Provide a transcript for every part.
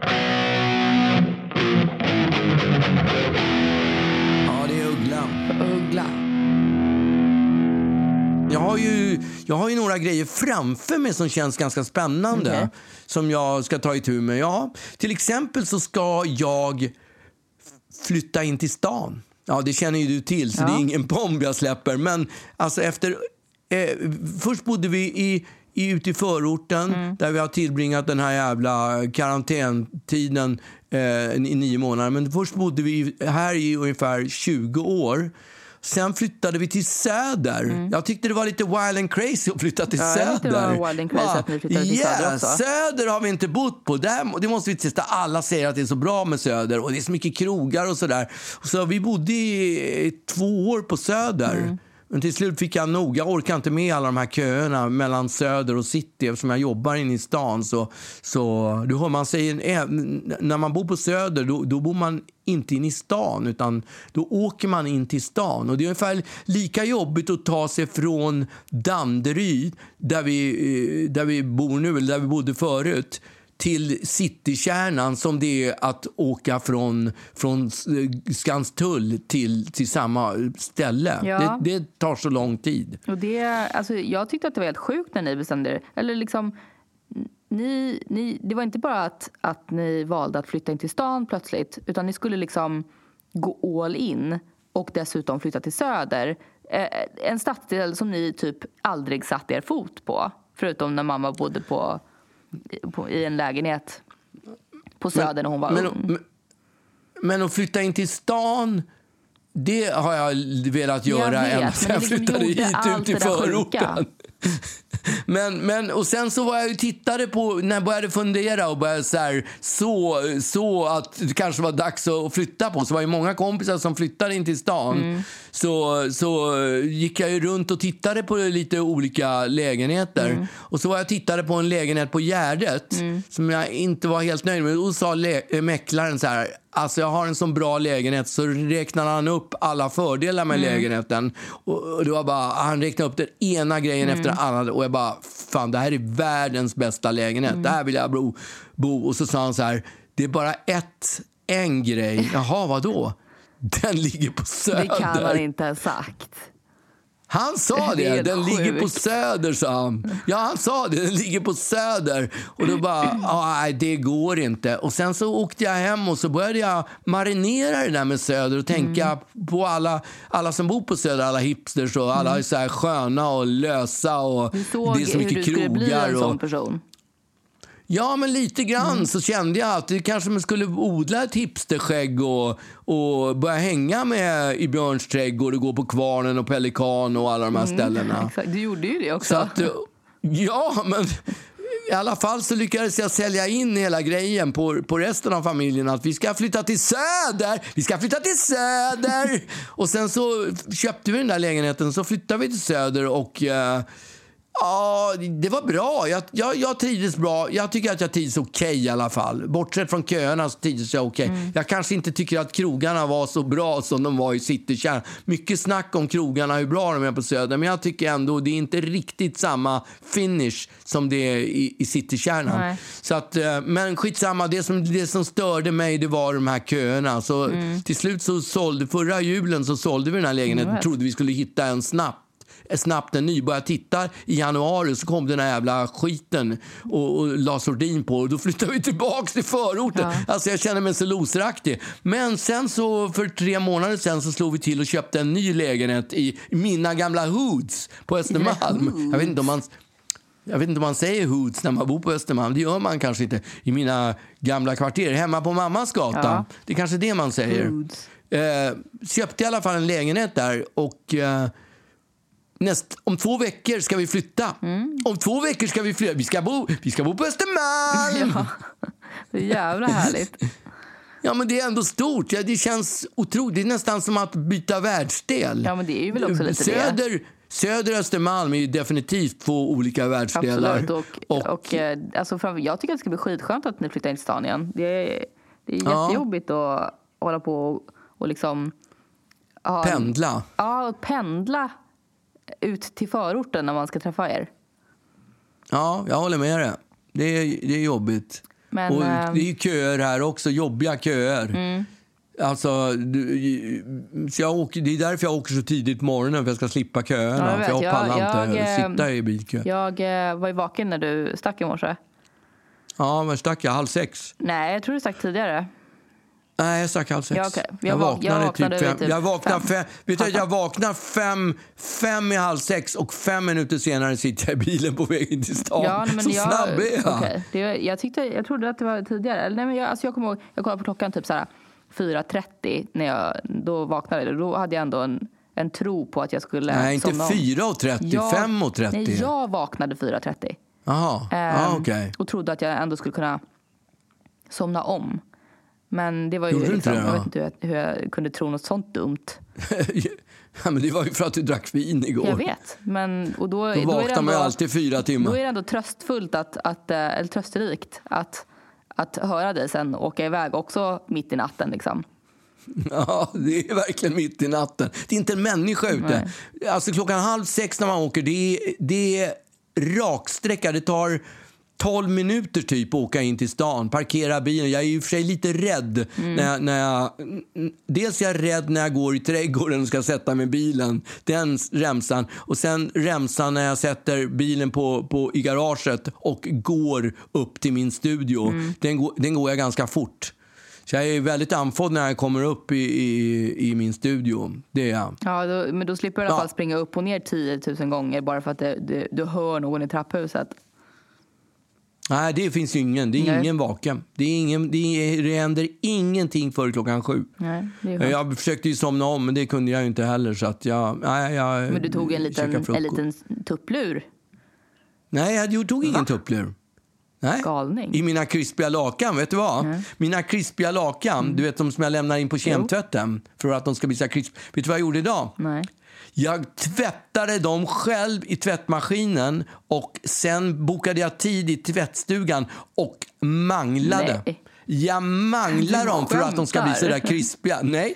Ja, det är Uggla. Uggla. Jag har, ju, jag har ju några grejer framför mig som känns ganska spännande. Okej. Som jag ska ta itu med. Ja, till exempel så ska jag flytta in till stan. Ja, det känner ju du till, så det är ingen bomb jag släpper. Men alltså efter... Eh, först bodde vi i, i, ute i förorten där vi har tillbringat den här jävla karantäntiden eh, i nio månader. Men först bodde vi här i ungefär 20 år. Sen flyttade vi till Söder. Jag tyckte det var lite wild and crazy att flytta till Ja, Söder. det var wild and crazy Va? att ni flyttade till yeah, Söder också. Söder har vi inte bott på. Där, det måste vi testa. Alla säger att det är så bra med Söder och det är så mycket krogar och sådär. Så vi bodde i två år på Söder. Mm. Men till slut fick jag nog. Jag orkar inte med alla de här köerna mellan Söder och city eftersom jag jobbar inne i stan. Så, så du hör man säger, eh, när man bor på Söder då, då bor man inte in i stan utan då åker man in till stan. Och det är ungefär lika jobbigt att ta sig från Danderyd där vi, eh, där vi bor nu, eller där vi bodde förut till citykärnan som det är att åka från, från Skanstull till, till samma ställe. Ja. Det, det tar så lång tid. Och det, alltså, jag tyckte att det var helt sjukt när ni bestämde er. Eller liksom, ni, ni, det var inte bara att, att ni valde att flytta in till stan plötsligt. Utan ni skulle liksom gå all in och dessutom flytta till Söder. Eh, en stadsdel som ni typ aldrig satt er fot på. Förutom när mamma bodde på, på, i en lägenhet på Söder när hon var Men, ung. men, men att flytta in till stan det har jag velat Jag göra vet, ända men sedan det jag liksom flyttade hit ut i förorten. Men, men, och sen så var jag ju tittade på, när jag började fundera och började så här, så, så att det kanske var dags att flytta på. Så var det många kompisar som flyttade in till stan. Mm. Så, så gick jag ju runt och tittade på lite olika lägenheter. Mm. Och så var jag tittade på en lägenhet på Gärdet som jag inte var helt nöjd med. Och sa mäklaren så här, alltså jag har en sån bra lägenhet så räknade han upp alla fördelar med lägenheten. Och, det var bara, han räknade upp den ena grejen efter den andra och jag bara, fan det här är världens bästa lägenhet. Där vill jag bo, bo. Och så sa han så här, det är bara ett, en grej. Jaha, vadå? Den ligger på Söder. Det kan man inte ha sagt. Han sa Det Den ligger på. Söder, sa han. Ja, han sa det. Den ligger på Söder. Och då bara, "Ah, nej, det går inte. Och sen så åkte jag hem och så började jag marinera det där med Söder och tänka Mm. på alla, alla som bor på Söder, alla hipsters och alla är så här sköna och lösa och Du såg det är så hur mycket du skulle bli krogar. en sån person. Ja, men lite grann så kände jag att det kanske man skulle odla ett hipsterskägg och, och börja hänga med i Björns trädgård och gå på Kvarnen och Pelikan och alla de här ställena. Exakt, du gjorde ju det också. Så att, eh, ja, men i alla fall så lyckades jag sälja in hela grejen på, på resten av familjen att vi ska flytta till Söder, vi ska flytta till Söder. och sen så köpte vi den där lägenheten så flyttade vi till Söder och eh, Ja, det var bra. Jag, jag, jag trivdes bra. Jag tycker att jag trivdes okej i alla fall. Bortsett från köerna så trivdes jag okej. Jag kanske inte tycker att krogarna var så bra som de var i citykärnan. Mycket snack om krogarna, hur bra de är på Söder. Men jag tycker ändå det är inte riktigt samma finish som det är i, i citykärnan. Nej. Så att, eh, men skitsamma, det som, det som störde mig det var de här köerna. Så till slut så sålde, förra julen så sålde vi den här lägenheten. Vet. Trodde vi skulle hitta en snabbt snabbt en ny. Började titta i januari så kom den här jävla skiten och, och la sordin på och då flyttade vi tillbaks till förorten. Ja. Alltså jag känner mig så loseraktig. Men sen så för tre månader sen så slog vi till och köpte en ny lägenhet i mina gamla hoods på Östermalm. Jag vet inte om man jag vet inte om man säger hoods när man bor på Östermalm. Det gör man kanske inte i mina gamla kvarter. Hemma på mammas gata. Ja. Det är kanske det man säger. Eh, köpte i alla fall en lägenhet där och eh, näst, om två veckor ska vi flytta. Mm. Om två veckor ska vi flytta. Vi ska bo, vi ska bo på Östermalm! Ja. Det är jävla härligt. Ja, men det är ändå stort. Ja, det känns otroligt. Det är nästan som att byta världsdel. Ja, men det är ju väl också lite det. Söder, Söder och Östermalm är ju definitivt två olika världsdelar. Absolut. Och, och, eh, alltså, jag tycker att det ska bli skitskönt att ni flyttar in till stan igen. Det är, det är Ja. jättejobbigt att hålla på och, och liksom... ha- pendla. Ja, och pendla ut till förorten när man ska träffa er. Ja, jag håller med dig. Det är, det är jobbigt. Men, och ehm, Mm. det är köer här också, jobbiga köer. Alltså, du- så jag åker, det är därför jag åker så tidigt på morgonen, för jag ska slippa köerna. Ja, jag för jag Jag- pallar inte jag, ehm, sitta i bilkö. Jag eh, var ju vaken när du stack i morse. Ja, men stack jag halv sex? Nej, jag tror du stack tidigare. Nej, jag stack halv sex. Ja, okej. Jag Jag, va- vaknade jag vaknade typ fem. typ jag vaknar fem. fem. Att jag vaknar fem, fem i halv sex och fem minuter senare sitter jag i bilen på väg in till stan. Ja, men så jag, snabb är jag. okej. Det, jag, tyckte, jag trodde att det var tidigare. Nej, men jag, alltså jag kommer ihåg, jag kollade på klockan typ så här 4.30 när jag då vaknade. Då hade jag ändå en, en tro på att jag skulle Nej, inte somna om. 4.30, Jag- 5.30. Nej, jag vaknade 4.30. Jaha, ja, Ehm, okej. Och trodde att jag ändå skulle kunna somna om. Men det var ju Gjorde liksom, det jag då? vet inte hur jag, hur jag kunde tro något sånt dumt. ja, men det var ju för att du drack vin igår. Jag vet. Men, och då, Då då är det vaknar man ju alltid fyra Då timmar. är det ändå tröstfullt, att, att, eh, eller trösterikt att, att höra dig sen åka iväg också mitt i natten. Liksom. Ja, det är verkligen mitt i natten. Det är inte en människa ute. Alltså klockan halv sex när man åker, det är, det är raksträcka. Det tar 12 minuter typ åka in till stan, parkera bilen. Jag är och för sig lite rädd. När jag, när jag, dels är jag rädd när jag går i trädgården och ska sätta mig i bilen. Den remsan. Och sen remsan när jag sätter bilen på, på, i garaget och går upp till min studio. Den, går, den går jag ganska fort. Så jag är väldigt andfådd när jag kommer upp i, i, i min studio. Det är jag. Ja, då, men då slipper du i alla Ja. fall springa upp och ner 10 000 gånger bara för att det, det, du hör någon i trapphuset. Nej, det finns ju ingen. Det är Nej. ingen vaken. Det, är ingen, det, är, det händer ingenting före klockan sju. Nej. Jag försökte ju somna om, men det kunde jag inte heller. Så att jag, nej, jag Men du tog en liten, en liten tupplur. Nej, jag tog ingen tupplur. Nej. Galning. I mina krispiga lakan, vet du vad? Mina krispiga lakan, Mm. du vet de som jag lämnar in på kemtvätten för att de ska bli så här krisp. Vet du vad jag gjorde idag? Nej. Jag tvättade dem själv i tvättmaskinen och sen bokade jag tid i tvättstugan och manglade. Nej. Jag manglar dem för att de ska bli så där krispiga. Nej.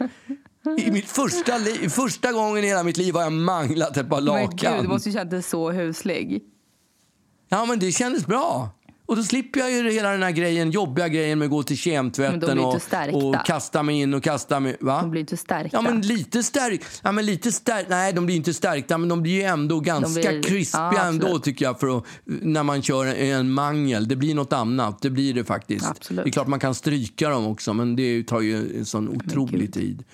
I mitt första, första gången i hela mitt liv har jag manglat ett par Men lakan. gud, du måste ju känt dig så huslig. Ja, men det kändes bra. Och då slipper jag ju hela den här grejen, jobbiga grejen med att gå till kemtvätten och, stärkta. och kasta mig in och kasta mig... Va? De blir inte stärkta. Ja, men lite stärk. Ja, men lite stärk. Nej, de blir inte stärkta, men de blir ju ändå ganska blir- krispiga ja, ändå tycker jag för att, när man kör en mangel. Det blir något annat, det blir det faktiskt. Absolut. Det är klart man kan stryka dem också, men det tar ju en sån otrolig tid.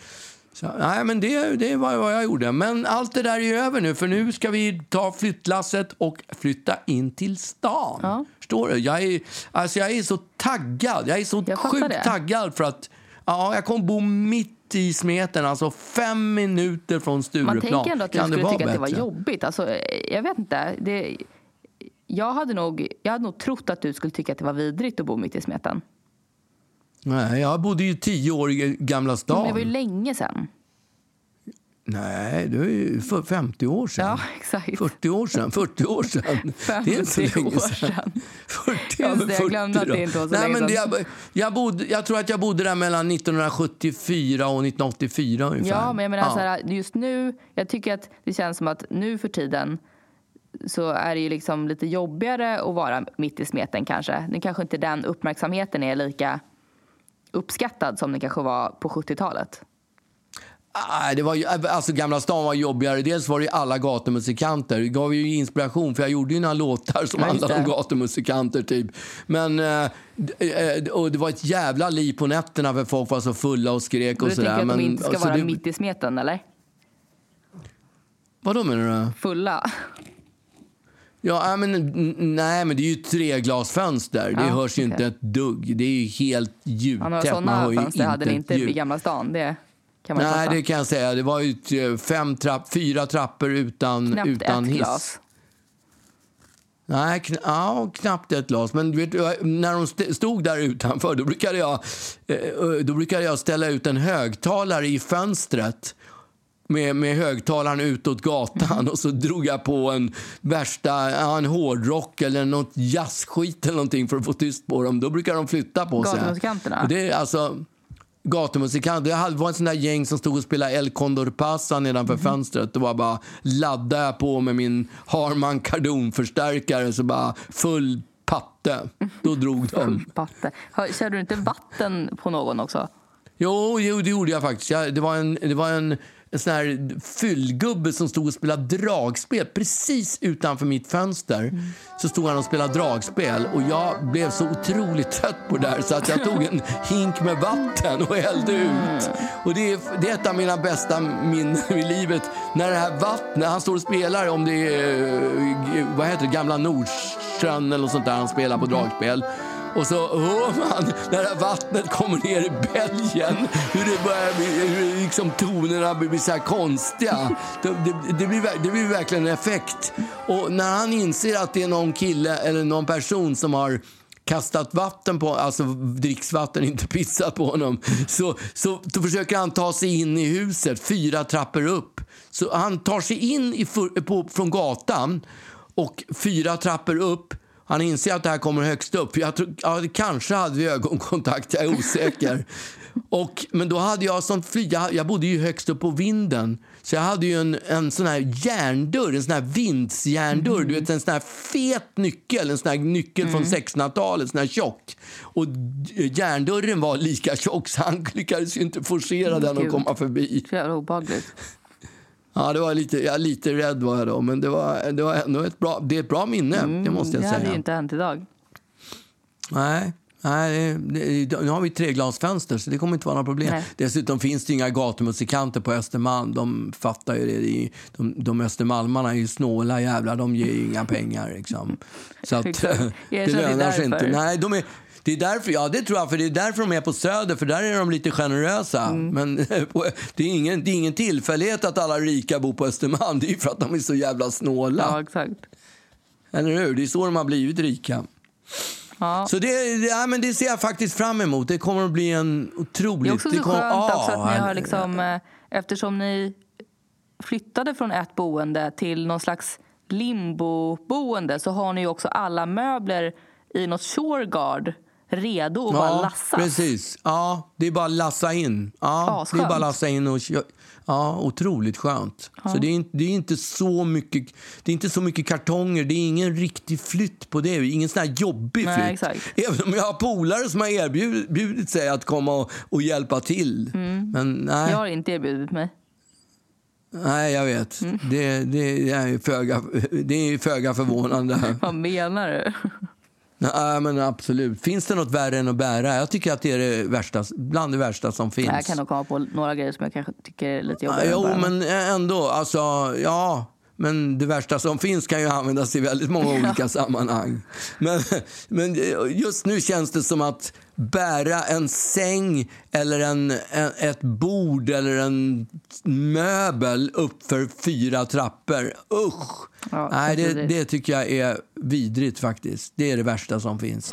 Så, nej, men det, det var vad jag gjorde. Men allt det där är över nu, för nu ska vi ta flyttlasset och flytta in till stan. Ja. Förstår du? Jag är, alltså jag är så taggad. Jag är så Jag sjukt det. taggad för att ja, jag kommer bo mitt i smeten, alltså fem minuter från Stureplan. Man tänker ändå att du Kan skulle tycka att det var bättre? jobbigt. Alltså, jag vet inte. Det, jag, hade nog, jag hade nog trott att du skulle tycka att det var vidrigt att bo mitt i smeten. Nej, jag bodde ju tio år i Gamla Men stan. det var ju länge sedan. Nej, det är ju för 50 år sedan. Ja, exakt. 40 år sedan. 40 år sedan. Det är inte så 50 länge år sedan. sedan. 40, Just det, jag glömde att det inte var så Nej, länge men det, jag, jag, bodde, jag tror att jag bodde där mellan 1974 och 1984 ungefär. Ja, men jag menar Ja. så här, just nu, jag tycker att det känns som att nu för tiden så är det ju liksom lite jobbigare att vara mitt i smeten kanske. Nu kanske inte den uppmärksamheten är lika uppskattad som den kanske var på 70-talet. Ah, det var, alltså Gamla stan var jobbigare. Dels var det ju alla gatumusikanter. Det gav ju inspiration, för jag gjorde ju några låtar som handlade om gatumusikanter. Typ. Men, eh, eh, och det var ett jävla liv på nätterna för folk var så fulla och skrek Du och tänker sådär. att de inte ska alltså, vara det, mitt i smeten, eller? Vadå menar du? Fulla? Ja, äh, men, nej, men det är ju tre glasfönster. Det Ja, hörs ju okej. inte ett dugg. Det är ju helt Ja, ljudtätt. hör sådana ju fönster hade ni inte i Gamla stan. Det kan man Nej, fatta. det kan jag säga. Det var ju fem trapp, fyra trappor utan, Knappt utan ett hiss. glas. Nej, kn ja, knappt ett glas. Men du vet, när de st- stod där utanför då brukade, jag, eh, då brukade jag ställa ut en högtalare i fönstret med, med högtalaren utåt gatan och så drog jag på en värsta ja, en hårdrock eller något jazzskit eller någonting för att få tyst på dem. Då brukar de flytta på sig. Gatumusikanterna? Det är alltså gatumusikanter. Hade- var ett sånt där gäng som stod och spelade El Condor Pasa nedanför fönstret. Det var bara laddade jag på med min Harman Kardon-förstärkare så bara full patte. Då drog de. Patte. Körde du inte vatten på någon också? Jo, jo det gjorde jag faktiskt. Jag, det var en, det var en, en sån här fyllgubbe som stod och spelade dragspel precis utanför mitt fönster. Så stod han och spelade dragspel och jag blev så otroligt trött på det där så att jag tog en hink med vatten och hällde ut. Och det är, det är ett av mina bästa minnen i livet. När det här vattnet, han står och spelar om det är, eh, vad heter det, Gamla Nordsjön eller något sånt där han spelar på dragspel. Och så hör man när vattnet kommer ner i bälgen hur det börjar bli, hur liksom tonerna blir så här konstiga. Det, det, det, blir, det blir verkligen en effekt. Och när han inser att det är någon kille eller någon person som har kastat vatten på, alltså dricksvatten, inte pissat på honom. Så, så då försöker han ta sig in i huset, fyra trappor upp. Så han tar sig in i, på, från gatan och fyra trappor upp. Han inser att det här kommer högst upp. Jag tror, ja, kanske hade vi ögonkontakt, jag är osäker. Och, men då hade jag sånt fly, jag, jag bodde ju högst upp på vinden. Så jag hade ju en, en sån här järndörr, en sån här vindsjärndörr. Du vet, en sån här fet nyckel, en sån här nyckel från 1600-talet, sån här tjock. Och järndörren var lika tjock så han lyckades ju inte forcera den att komma förbi. Så jävla obehagligt. Ja, det var lite, ja, lite rädd var jag då, men det var, det var ändå ett bra, det är ett bra minne, det måste jag det hade säga. ju inte hänt idag. Nej, nej det, det, nu har vi tre glasfönster så det kommer inte vara några problem. Nej. Dessutom finns det inga gatumusikanter på Östermalm. De fattar ju det. det är, de, de östermalmarna är ju snåla jävlar, de ger ju inga pengar. Liksom. Så att, det lönar sig inte. Nej, de är, det är därför, ja det tror jag, för det är därför de är på Söder, för där är de lite generösa. Mm. Men det är, ingen, det är ingen tillfällighet att alla rika bor på Östermalm, det är ju för att de är så jävla snåla. Ja, exakt. Eller hur? Det är så de har blivit rika. Ja. Så det, det- ja, men det ser jag faktiskt fram emot. Det kommer att bli en otroligt... Det är också så kommer, skönt också att ni har liksom, eh, eftersom ni flyttade från ett boende till någon slags limboboende så har ni ju också alla möbler i något shoreguard redo att bara Ja, lassas. precis. Ja, det är bara att lassa in. Ja, det är bara lassa in och Ja, otroligt skönt. Så det är, inte, det är inte så mycket det är inte så mycket kartonger. Det är ingen riktig flytt på det. Ingen sån här jobbig Nej, flytt. exakt. Även om jag har polare som har erbjudit sig att komma och, och hjälpa till. Mm. Men nej. Jag har inte erbjudit mig. Nej, jag vet. Mm. Det, det, är föga, det är föga förvånande. Vad menar du? Nej, men absolut. Finns det något värre än att bära? Jag tycker att det är det värsta, bland det värsta som finns. Jag kan nog komma på några grejer som jag kanske tycker är lite Ja, jobbigare. jo, men ändå. Alltså, ja. Men det värsta som finns kan ju användas i väldigt många olika sammanhang. Men, men just nu känns det som att bära en säng eller en, en, ett bord eller en möbel upp för fyra trappor. Usch! Ja, Nej, det, det tycker jag är vidrigt faktiskt. Det är det värsta som finns.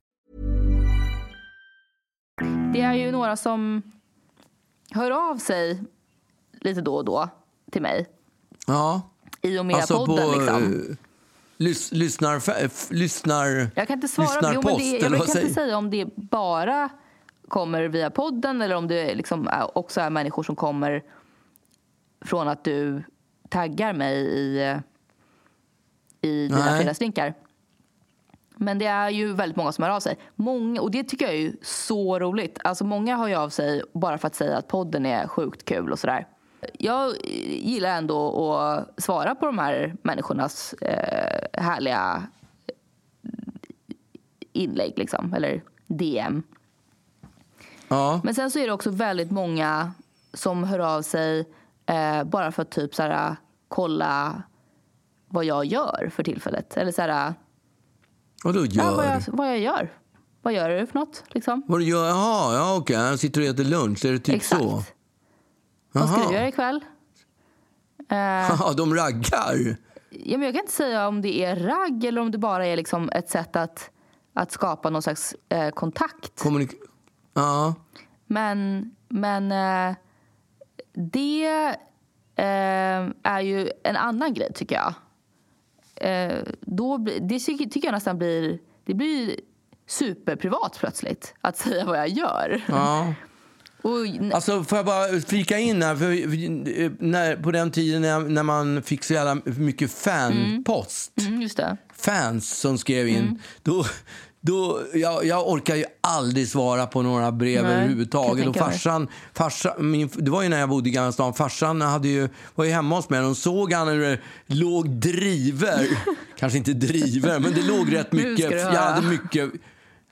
Det är ju några som hör av sig lite då och då till mig. Ja. I och med Alltså podden på liksom. eh, lys, lyssnar, lyssnar, Jag kan inte svara. Jo, men det, jag vad kan inte säga om det bara kommer via podden eller om det liksom också är människor som kommer från att du taggar mig i, eh, i dina fredagsdrinkar. Men det är ju väldigt många som hör av sig. Många, och det tycker jag är så roligt. Alltså många hör ju av sig bara för att säga att podden är sjukt kul och sådär. Jag gillar ändå att svara på de här människornas eh, härliga inlägg, liksom, eller DM. Ja. Men sen så är det också väldigt många som hör av sig eh, bara för att typ så kolla vad jag gör för tillfället. Eller så här, Vad då ja, gör? vad, jag, vad jag gör. Vad gör du för något? Liksom? Vad du gör? Jaha, ja okej. Han sitter och äter lunch. Är det typ Exakt. så? Vad ska du göra ikväll? Eh, Ja, de raggar. ja, men jag kan inte säga om det är ragg eller om det bara är liksom ett sätt att, att skapa någon slags eh, kontakt. Kommunik ja. Men, men eh, det eh, är ju en annan grej, tycker jag. Eh, då, det tycker jag nästan blir, det blir superprivat plötsligt, att säga vad jag gör. ja. Och, Alltså, får jag bara flika in här? För, eh, när, på den tiden när, när man fick så jävla mycket fanpost, mm, det. fans som skrev in, Mm. då, då, jag, jag orkar ju aldrig svara på några brev Nej, överhuvudtaget. Och farsan, farsan, min, det var ju när jag bodde i Gamla stan. Farsan hade ju, var ju hemma hos mig. De såg han hur det låg driver. Kanske inte driver, men det låg rätt mycket. Jag hade mycket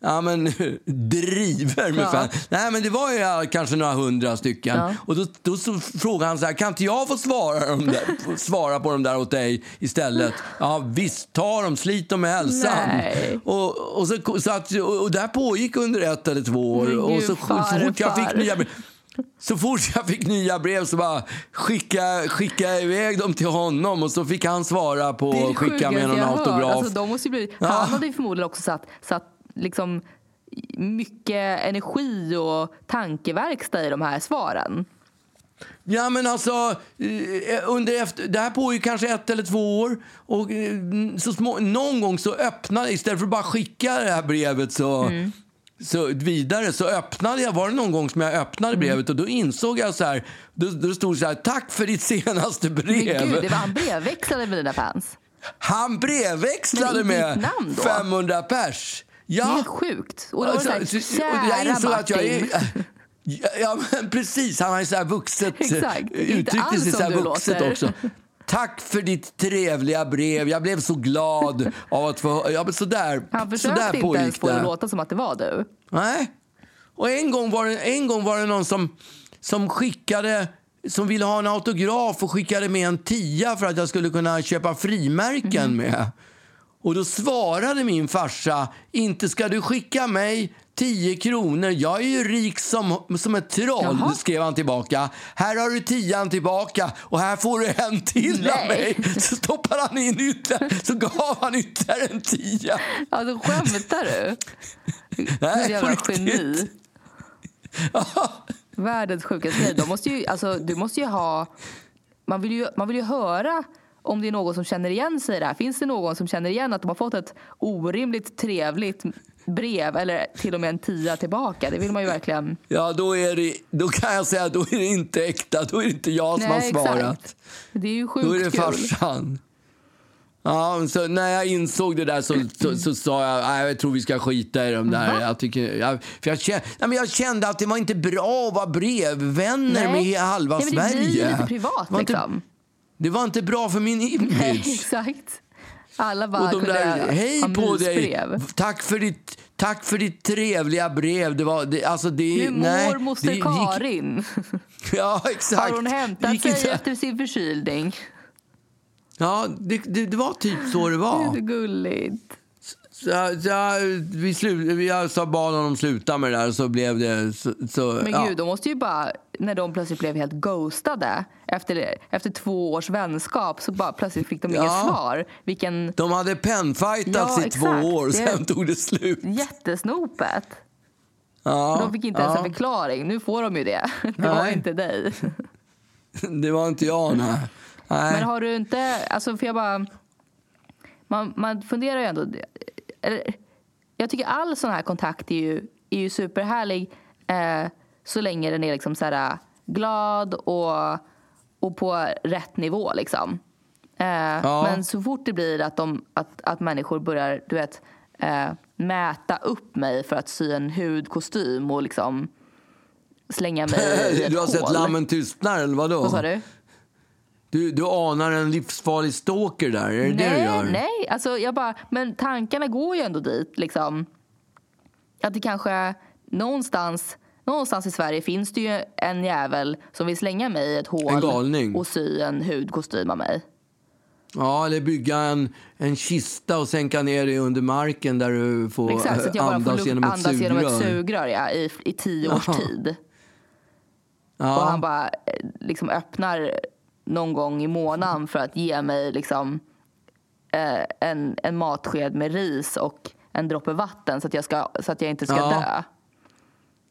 Ja, men driver med Ja. fan. Nej, men det var ju kanske några hundra stycken. Ja. Och då, då så frågade han så här, kan inte jag få svara, dem där, svara på dem där åt dig istället? Ja, visst, ta dem, slit dem med hälsan. Nej. Och, och, så, så att, och, här pågick under ett eller två år. Men och gud, så, så fort jag fick nya så fort jag fick nya brev så bara skicka, skicka iväg dem till honom och så fick han svara på skicka med någon hört. autograf. Alltså, de måste bli, Ja. Han hade ju förmodligen också satt, satt liksom mycket energi och tankeverkstad i de här svaren. Ja, men alltså, eh, under efter, det här pågick kanske ett eller två år. Och eh, så små, någon gång så öppnade, istället för att bara skicka det här brevet så, Mm. så vidare, så öppnade jag, var det någon gång som jag öppnade Mm. brevet och då insåg jag så här, då, då stod så här, tack för ditt senaste Men brev. gud, det var han brevväxlade med dina fans. Han brevväxlade Men med ditt namn då? 500 pers. Det är Ja. helt sjukt. Och då var det så här, Alltså, så- och jag insåg Martin. att jag är... Ja, ja, men precis. Han har ju så här vuxet, Exakt. Uttryckte sig så här vuxet låter. också. Tack för ditt trevliga brev. Jag blev så glad av att få... Ja, men sådär, Han sådär försökte inte ens få det att låta som att det var du. Nej. Och en gång var det, en gång var det någon som, som skickade som ville ha en autograf och skickade med en tia för att jag skulle kunna köpa frimärken med. Och då svarade min farsa, inte ska du skicka mig 10 kronor, jag är ju rik som, som ett troll, Jaha. skrev han tillbaka. Här har du tian tillbaka och här får du en till av Nej. mig. Så stoppade han in ytterligare, så gav han ytterligare en tia. Alltså skämtar du? Nej, jävla geni. Världens sjukaste grej. De måste ju, alltså, du måste ju ha... Man vill ju, man vill ju höra om det är någon som känner igen sig i det här. Finns det någon som känner igen att de har fått ett orimligt trevligt brev eller till och med en tia tillbaka. Det vill man ju verkligen. Ja, då, är det, då kan jag säga att då är det inte äkta. Då är det inte jag som har svarat. Det är ju sjukt Då är det kul. farsan. Ja, så när jag insåg det där så, så, så sa jag "Nej, jag tror vi ska skita i de där. Jag, tycker, jag, för jag, kände, nej, men jag kände att det var inte bra att vara brevvänner Nej. med halva Nej, men det Sverige. blir ju lite privat det inte, liksom. Det var inte bra för min Nej, image. exakt. Alla bara Och de där, hej på dig, tack för ditt, tack för ditt trevliga brev. Det var, det, alltså det, Hur mår nej, moster det gick- Karin? Ja, exakt. Har hon hämtat gick sig inte- efter sin förkylning? Ja, det, det, det var typ så det var. Det är så gulligt. Så, så, vi, slu, vi sa bad honom sluta med det där så blev det... Så, så, Men ja. gud, de måste ju bara, när de plötsligt blev helt ghostade efter, efter två års vänskap så bara plötsligt fick de inget Ja. svar. Vilken De hade pennfightats Ja, i två exakt. år och Det- sen tog det slut. jättesnopet. Ja, De fick inte ens ja. en förklaring. Nu får de ju det. Det var Nej. inte dig. Det var inte jag, nej. nej. Men har du inte, alltså för jag bara, man, man funderar ju ändå, jag tycker all sån här kontakt är ju, är ju superhärlig eh, så länge den är liksom så här, glad och, och på rätt nivå liksom. Eh, Men så fort det blir att, de, att, att människor börjar, du vet, eh, mäta upp mig för att sy en hudkostym och liksom slänga mig i ett Du har sett hål. Lammen tystnar, eller vadå? Vad sa du? Du, du anar en livsfarlig stalker där, är det det du Nej, gör? nej. Alltså, jag bara, men tankarna går ju ändå dit. Liksom. Att det kanske någonstans, någonstans i Sverige finns det ju en jävel som vill slänga mig i ett hål och sy en hudkostym av mig. Ja, eller bygga en, en kista och sänka ner dig under marken där du får Exakt, så att jag bara andas, får genom, ett andas genom ett sugrör. ja, i, i tio års Ja. tid. Och Ja. han bara eh, liksom öppnar någon gång i månaden för att ge mig liksom, eh, en, en matsked med ris och en droppe vatten så att jag, ska, så att jag inte ska Ja. dö.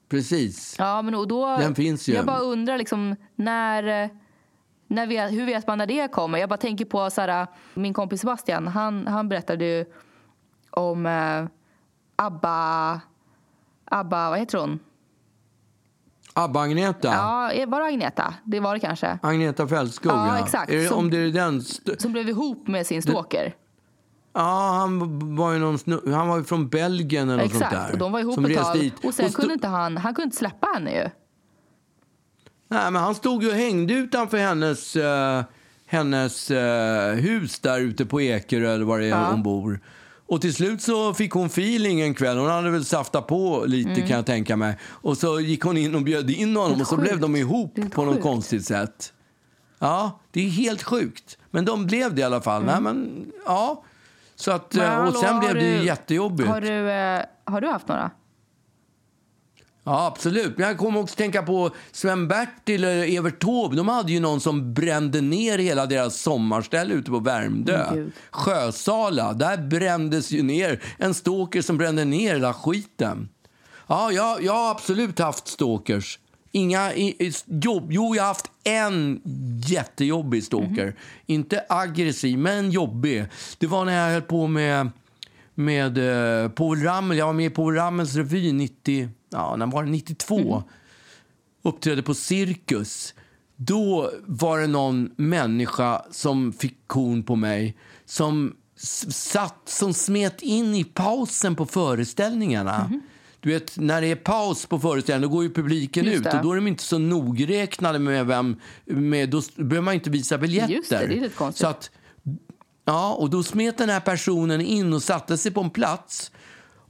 Precis. Ja, men och då, Den finns ju. Jag bara undrar liksom när, när vet, hur vet man när det kommer? Jag bara tänker på så här, min kompis Sebastian. Han, han berättade ju om eh, Abba, Abba, vad heter hon? Abba-Agneta. Ja, var det Agneta? Det var det kanske. Agneta Fältskog, Ja, exakt. Det, Som- om det är den... Som blev ihop med sin stalker. Ja, han var ju någon snu- han var ju från Belgien eller något sånt där. Exakt, och de var ihop som ett tag. Och sen sto- kunde inte han, han kunde inte släppa henne ju. Nej, men han stod ju och hängde utanför hennes, eh, hennes eh, hus där ute på Ekerö eller var det är Ja. hon bor. Och till slut så fick hon feeling en kväll. Hon hade väl saftat på lite kan jag tänka mig. Och så gick hon in och bjöd in honom och så sjukt. blev de ihop Det på något sjukt. konstigt sätt. Ja, det är helt sjukt. Men de blev det i alla fall. Nej, men, ja. Så att, Mm. Men eh, och hallå, sen blev det du- jättejobbigt. Har du, eh, har du haft några? Ja, absolut. Jag kommer också tänka på Sven-Bertil och Evert Taube. De hade ju någon som brände ner hela deras sommarställe ute på Värmdö. Gud. Sjösala. Där brändes ju ner en stalker som brände ner hela skiten. Ja, jag, jag har absolut haft stalkers. Inga i, jobb. Jo, jag har haft en jättejobbig stalker. Inte aggressiv, men jobbig. Det var när jag höll på med med eh, Povel Ramel. Jag var med i Povel Ramels revy 90, ja, när var det? 92. Uppträdde på Cirkus. Då var det någon människa som fick korn på mig som satt, som smet in i pausen på föreställningarna. Du vet, när det är paus på föreställningen då går ju publiken ut och då är de inte så nogräknade med vem, med, då behöver man inte visa biljetter. Just det, det är lite konstigt. Så att Ja, och då smet den här personen in och satte sig på en plats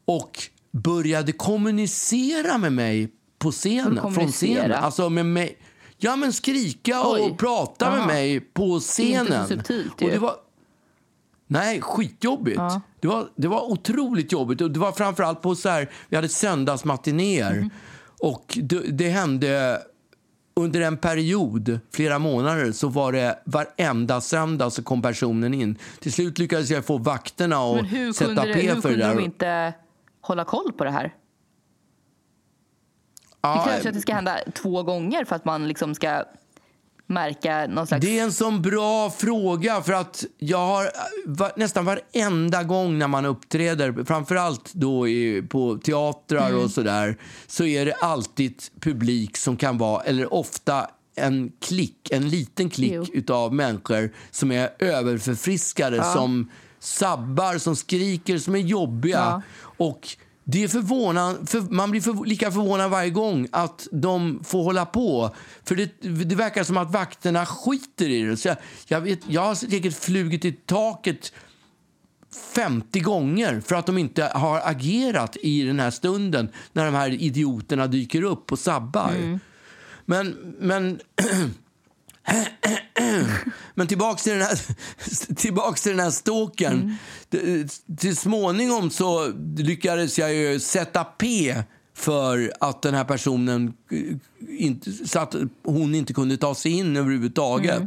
och började kommunicera med mig på scenen. Från scenen. Alltså med mig. Ja, men skrika Oj. och prata med Aha. mig på scenen. subtilt och det var, Nej, skitjobbigt. Ja. Det, var, det var otroligt jobbigt. Och det var framförallt på så här, vi hade söndagsmatinéer. Mhm. Och det, det hände under en period, flera månader, så var det varenda söndag så kom personen in. Till slut lyckades jag få vakterna hur sätta kunde, det, P hur för det kunde där. de inte hålla koll på det här? Ja, Det krävs ju att det ska hända två gånger för att man liksom ska märka någon slags... Det är en sån bra fråga för att jag har nästan varenda gång när man uppträder, framförallt då i, på teatrar och sådär, så är det alltid publik som kan vara, eller ofta en klick, en liten klick Jo. utav människor som är överförfriskade, som sabbar, som skriker, som är jobbiga. Ja. Och det är förvånan, för, man blir för, lika förvånad varje gång att de får hålla på. För det, det verkar som att vakterna skiter i det. Så jag, jag, vet, jag har säkert flugit i taket 50 gånger för att de inte har agerat i den här stunden när de här idioterna dyker upp och sabbar. Men, men men tillbaks till den här, tillbaks till den här stalkern. Det- Till småningom så lyckades jag ju sätta P för att den här personen inte, så att hon inte kunde ta sig in överhuvudtaget.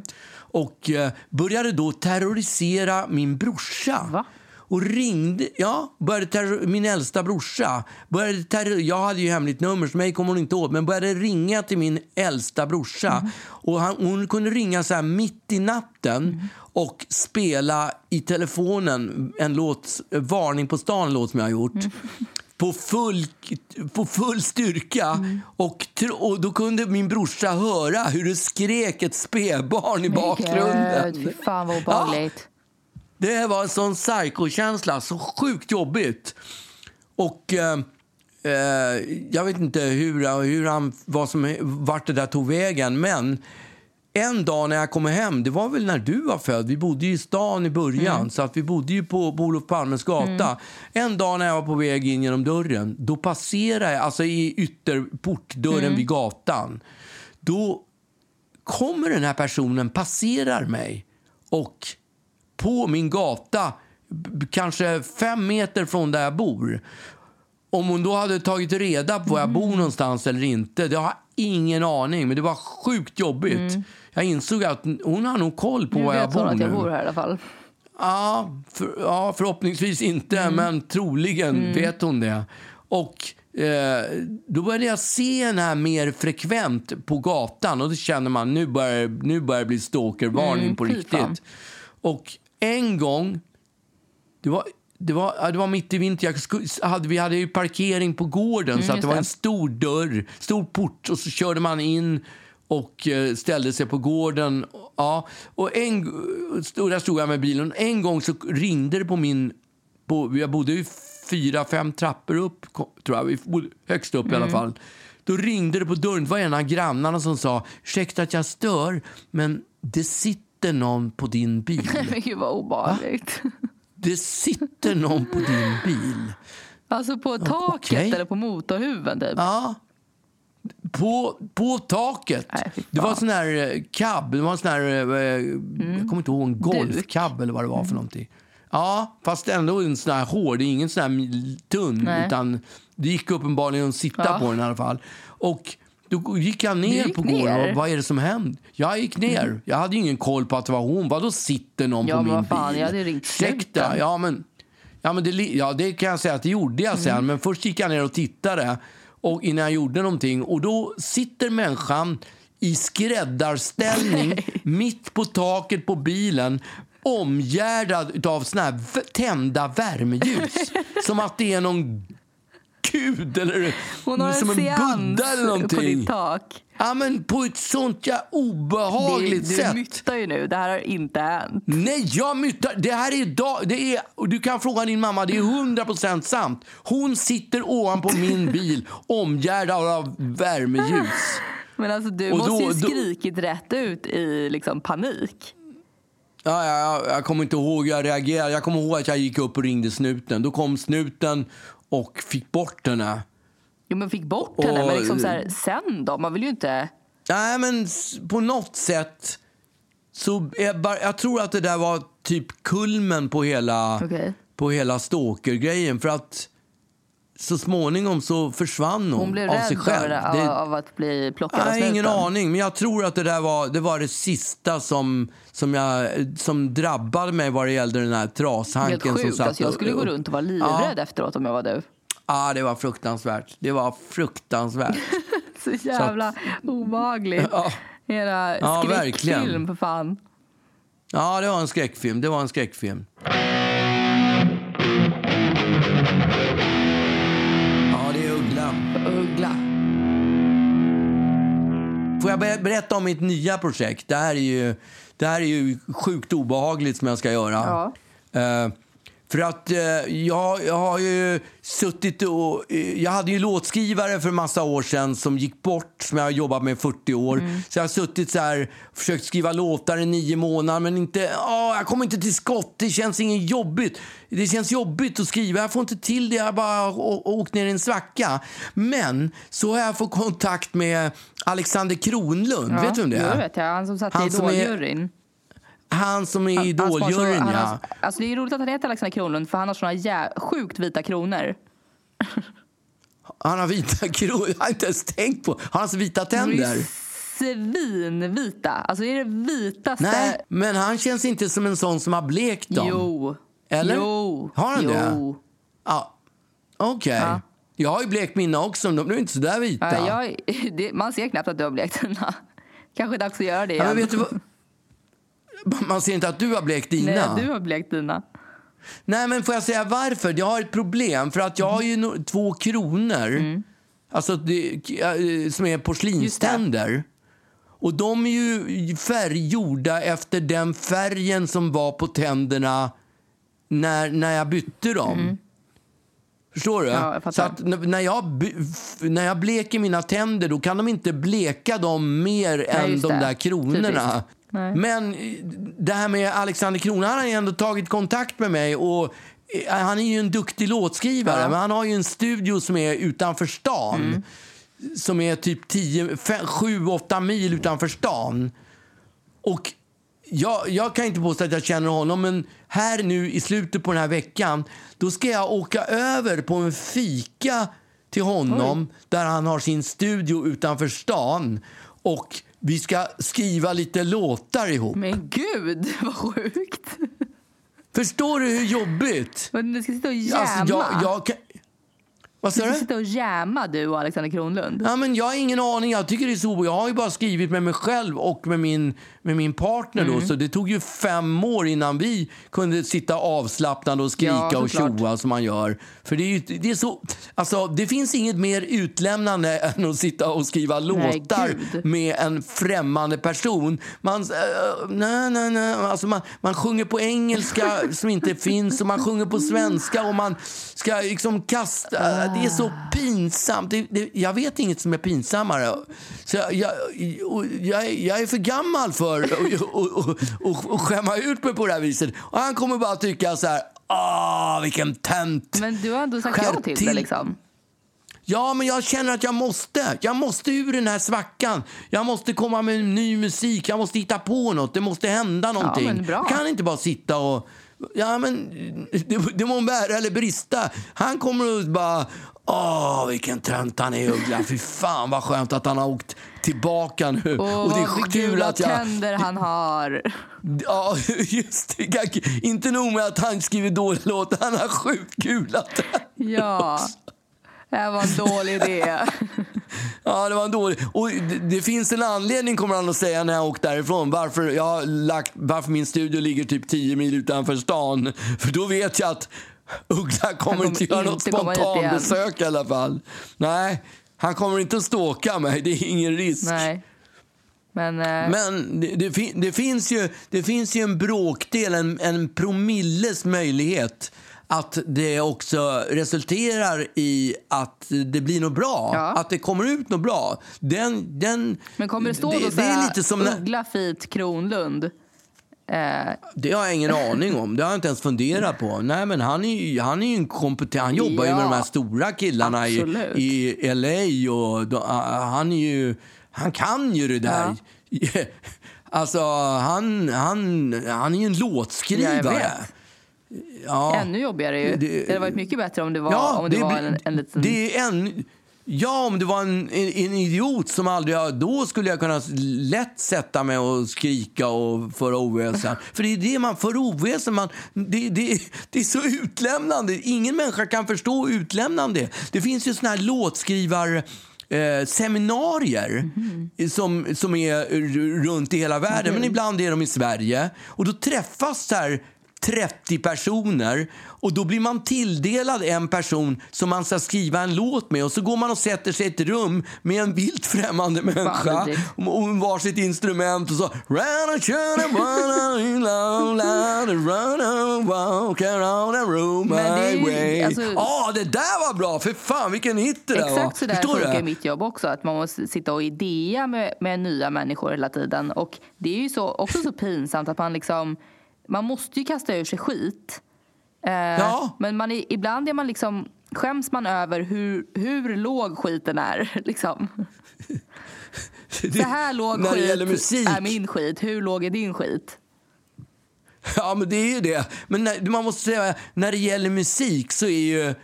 Och eh, började då terrorisera min brorsa. Va? Och ringde, ja, började terror, min äldsta brorsa. Började terror, jag hade ju hemligt nummer, så mig kommer hon inte åt. Men började ringa till min äldsta brorsa. Och han, hon kunde ringa så här mitt i natten och spela i telefonen en låt, Varning på stan, låt som jag har gjort. På full, på full styrka. Och, tro- och då kunde min brorsa höra hur det skrek ett spädbarn i bakgrunden. Gud, fan vad obehagligt. Det var en sån psykokänsla, så sjukt jobbigt. Och eh, eh, jag vet inte hur, hur han, vad som, vart det där tog vägen, men en dag när jag kom hem, det var väl när du var född, vi bodde ju i stan i början, så att vi bodde ju på, på Olof Palmes gata. En dag när jag var på väg in genom dörren, då passerade jag, alltså i ytterportdörren vid gatan, då kommer den här personen, passerar mig och på min gata, kanske fem meter från där jag bor. Om hon då hade tagit reda på var jag bor någonstans eller inte, det har jag ingen aning. Men det var sjukt jobbigt. Jag insåg att hon har nog koll på Nu var jag bor att jag nu. bor här i alla fall. Ja, för, ja förhoppningsvis inte, men troligen vet hon det. Och eh, då började jag se henne här mer frekvent på gatan och då känner man nu börjar, nu börjar det bli stalkervarning på fy riktigt. Och en gång, det var, det var, det var mitt i vinter, jag skulle, hade, vi hade ju parkering på gården så att det var en stor dörr, stor port och så körde man in och eh, ställde sig på gården. Ja, och en, där stod jag med bilen. En gång så ringde det på min... På, jag bodde ju fyra, fem trappor upp, tror jag. Vi bodde högst upp i alla fall. Då ringde det på dörren. Det var en av grannarna som sa ursäkta att jag stör, men det sitter någon på din bil. Men gud vad obehagligt. Det sitter någon på din bil. Alltså på taket okej. eller på motorhuven typ. Ja. På, på taket. Nej, det var en sån här eh, cab. Det var en sån här, eh, jag kommer inte ihåg, en golfcab eller vad det var för någonting. Ja, fast ändå en sån här hård. Det är ingen sån här tunn. Nej. Utan det gick uppenbarligen att sitta Ja. på den i alla fall. Och då gick jag ner gick på gården. ner? Vad är det som hände? Jag gick ner. Jag hade ingen koll på att det var hon. Vadå sitter någon Ja, på min vad fan, bil? jag hade ringt Ursäkta, ja men, ja, men det, ja, det kan jag säga att det gjorde jag sen. Men först gick jag ner och tittade och innan jag gjorde någonting. Och då sitter människan i skräddarställning mitt på taket på bilen omgärdad av såna här tända värmeljus. som att det är någon gud eller Hon har som en en buddha eller på någonting. ditt tak. Ja, men på ett sånt ja, Det, obehagligt du sätt. myttar ju nu. Det här har inte hänt. Nej, jag myttar. Det här är idag. Det är, du kan fråga din mamma, det är 100% sant. Hon sitter ovanpå min bil omgärdad av värmeljus. Men alltså du Och måste då- ju då- skrikit rätt ut i liksom panik. Ja, ja, ja, jag kommer inte ihåg hur jag reagerade. Jag kommer ihåg att jag gick upp och ringde snuten. Då kom snuten och fick bort henne. Jo men fick bort henne. Och- Men liksom så här, sen då? Man vill ju inte... Nej, men på något sätt så är bara, jag tror att det där var typ kulmen på hela, på hela stalker-grejen. För att så småningom så försvann hon, Hon blev av rädd sig själv. av, Det- av att bli plockad Nej, ingen aning. Men jag tror att det där var det, var det sista som, som, jag, som drabbade mig vad det gällde den här Helt trashanken. som sjukt. satt Alltså, jag skulle gå runt och vara livrädd efteråt om jag var du. Ja, det var fruktansvärt. Det var fruktansvärt. Så jävla obehagligt. Ja. Era Ja, verkligen. för fan. Ja, det var en skräckfilm. Det var en skräckfilm. Jag ber- berätta om mitt nya projekt? Det här är ju, det här är ju sjukt obehagligt som jag ska göra. Ja. Eh, för att eh, jag, jag har ju suttit och... eh, jag hade ju låtskrivare för massa år sedan som gick bort, som jag har jobbat med i 40 år. Mm. Så jag har suttit så här försökt skriva låtar i nio månader men inte... åh, jag kommer inte till skott. Det känns inget jobbigt. Det känns jobbigt att skriva. Jag får inte till det. Jag bara åkt ner i en svacka. Men så har jag fått kontakt med Alexander Kronlund. Ja, Vet du vem det är? det vet jag. Han som satt Han i Idoljuryn. Han som är Idoljuryn, ja. Alltså det är roligt att han heter Alexander Kronlund för han har såna jä- sjukt vita kronor. Han har vita kronor. Jag har inte ens tänkt på. Har han så vita De är tänder? Svinvita. Alltså det är det vitaste... Nej, men han känns inte som en sån som har blekt dem. Jo. Eller? Jo. Har han jo. det? Ja. Okej. Ja. Jag har ju blekt mina också, men de blev inte så där vita. Ja, jag, det, man ser knappt att du har blekt dina. Kanske dags att göra det Ja, igen. men vet du vad? Man ser inte att du har blekt dina. Nej, du har blekt dina. Nej, men får jag säga varför? Jag har ett problem. För att jag har ju no- två kronor. Mm. Alltså det, som är porslinständer. Och de är ju färggjorda efter den färgen som var på tänderna när, när jag bytte dem. Förstår du? Mm. Ja, jag. Så att när jag, när jag bleker mina tänder då kan de inte bleka dem mer än just de där kronorna. Typiskt. Nej. Men eh, det här med Alexander Kron, han har ju ändå tagit kontakt med mig och eh, han är ju en duktig låtskrivare, Ja. men han har ju en studio som är utanför stan. Mm. Som är typ 7-8 mil utanför stan. Och jag, jag kan inte påstå att jag känner honom, men här nu i slutet på den här veckan, då ska jag åka över på en fika till honom där han har sin studio utanför stan. Och vi ska skriva lite låtar ihop. Men gud, vad sjukt. Förstår du hur jobbigt? Men du ska sitta och jäma. Alltså, jag, jag. Vad Du ska sitta och jäma du och Alexander Kronlund. Ja, men jag har ingen aning. Jag tycker det är så. Jag har ju bara skrivit med mig själv och med min, med min partner. Mm. Då, så det tog ju fem år innan vi kunde sitta avslappnade och skrika Ja, och tjoa som man gör. För det, är ju, det, är så, alltså, det finns inget mer utlämnande än att sitta och skriva låtar gud. med en främmande person. Man, uh, nej, nej, nej. Alltså, man, man sjunger på engelska som inte finns och man sjunger på svenska och man ska liksom kasta... Det är så pinsamt. Det, det, jag vet inget som är pinsammare. Så jag, jag, jag, jag är för gammal för att skämma ut mig på det här viset. Och han kommer bara tycka så här... Ah, vilken tönt! Men du har ändå sagt ja till, till. det liksom. Ja, men jag känner att jag måste. Jag måste ur den här svackan. Jag måste komma med ny musik. Jag måste hitta på något. Det måste hända någonting. bra. Jag kan inte bara sitta och... Ja, men det, det må bära eller brista. Han kommer att bara... Åh, vilken tönt han är, Uggla. Fy fan vad skönt att han har åkt tillbaka nu. Åh, och det är kul att jag... tänder han har. Ja, just det. Inte nog med att han skriver dåliga låtar, han har sjukt gula tänder. Ja. Det här var en dålig idé. Ja, det var en dålig. Och det, det finns en anledning kommer han att säga när jag åkt därifrån. Varför, jag har lagt, varför min studio ligger typ 10 mil utanför stan. För då vet jag att Uggla kommer, kommer inte göra något inte igen. spontanbesök i alla fall. Nej, han kommer inte att ståka mig. Det är ingen risk. Nej. Men, eh, Men det, det, fin- det, finns ju, det finns ju en bråkdel, en, en promilles möjlighet att det också resulterar i att det blir något bra. Ja. Att det kommer ut något bra. Den, den, men kommer det stå det, då det är såhär, lite som Uggla Fit Kronlund? Eh, Det har jag ingen aning om. Det har jag inte ens funderat på. Nej, men han är ju, han är ju en kompetent... Han jobbar ju med Ja, de här stora killarna i, absolut. i LA och då, han är ju... Han kan ju det där. Alltså, han, han, han är ju en låtskrivare. Ja. Ja. Ännu jobbigare ju. Det, Det- hade varit mycket bättre om det var, om det var blir- en, en liten... Det är en... Ja, om det var en, en, idiot som aldrig har... Då skulle jag kunna lätt sätta mig och skrika och föra oväsen. För det är det man för oväsen. Man, det, det, det är så utlämnande. Ingen människa kan förstå utlämnande. Det finns ju såna här låtskrivar eh, seminarier som, som är runt i hela världen, men ibland är de i Sverige. Och då träffas så här 30 personer och då blir man tilldelad en person som man ska skriva en låt med och så går man och sätter sig i ett rum med en vilt främmande människa och varsitt instrument och så Men det är alltså- Ja, det där var bra! För fan vilken hit det där var. Exakt så där Förstår funkar mitt jobb också. Att man måste sitta och idea med, med nya människor hela tiden. Och det är ju så, också så pinsamt att man liksom... Man måste ju kasta ur sig skit. Eh, Ja. Men man är, ibland är man liksom, skäms man över hur, hur låg skiten är. Liksom. Så här låg När det skit gäller musik. är min skit. Hur låg är din skit? Ja, men det är ju det. Men när, man måste säga, när det gäller musik så är ju... Eh,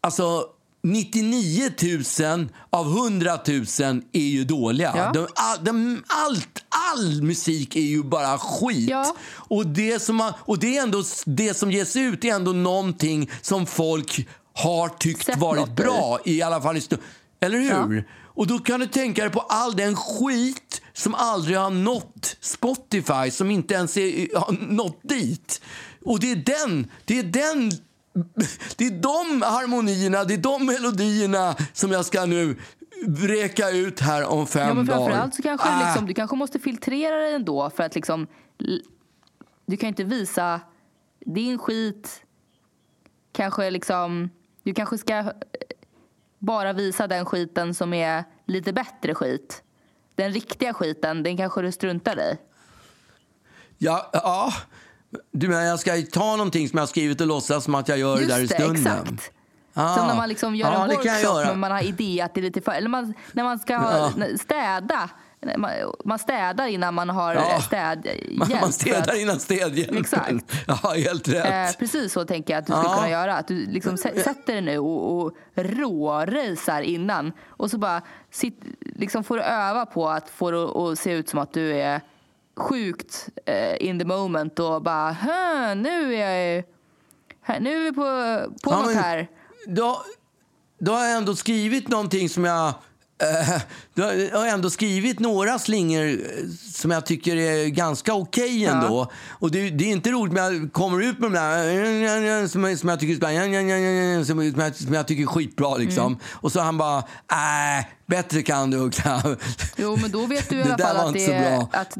alltså, 99 000 av 100 000 är ju dåliga. Ja. De, all, de, allt, all musik är ju bara skit. Ja. Och, det som man, och det, är ändå, det som ges ut är ändå någonting som folk har tyckt Sett varit något bra. I alla fall i Eller hur? Och då kan du tänka dig på all den skit som aldrig har nått Spotify, som inte ens är, har nått dit. Och det är den, det är den, det är de harmonierna, det är de melodierna som jag ska nu vräka ut här om fem Ja, men dagar. framförallt så kanske Ah. liksom, du kanske måste filtrera det ändå för att liksom du kan inte visa din skit kanske liksom du kanske ska eh, bara visa den skiten som är lite bättre skit. Den riktiga skiten, den kanske du struntar i. Ja, ja. Du menar jag ska ta någonting som jag har skrivit och låtsas som att jag gör det där i Just stunden? exakt. Ah. Som när man liksom gör Ja, en workshop men man har idé att det är lite för... Eller man, när man ska Ja. städa. Man, man städar innan man har Ja. städhjälp. Man, städar innan städhjälpen. Exakt. Ja, helt rätt. Eh, precis så tänker jag att du skulle kunna göra. Att du liksom sä- sätter dig nu och, och rårejsar innan. Och så bara sitt, liksom får du öva på att få det att se ut som att du är sjukt eh, in the moment och bara "Hö, nu är jag här, nu är vi på, på Ja, något men- här. Då, då har jag ändå skrivit någonting som jag... Eh, då har ändå skrivit några slingor eh, som jag tycker är ganska okej ändå. Och det, det är inte roligt när jag kommer ut med de där som, som, jag tycker, som, som, jag, som jag tycker är skitbra. Liksom. Mm. Och så han bara, äh, bättre kan du Uggla. Jo, men då vet du i alla fall att, det, att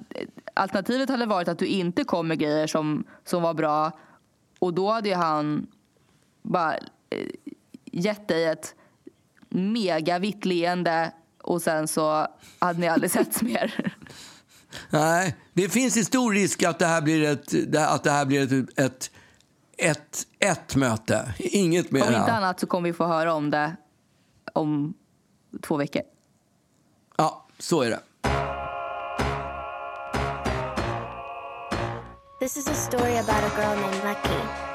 alternativet hade varit att du inte kom med grejer som, som var bra. Och då hade han bara eh, gett dig ett mega vitt leende och sen så hade ni aldrig setts mer. Nej, det finns en stor risk att det här blir ett, att det här blir ett, ett, ett, ett möte. Inget mer. Om inte annat så kommer vi få höra om det om två veckor. Ja, så är det. This is a story about a girl named Lucky.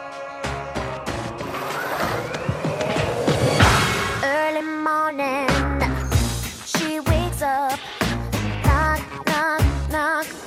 Morning, she wakes up, knock, knock, knock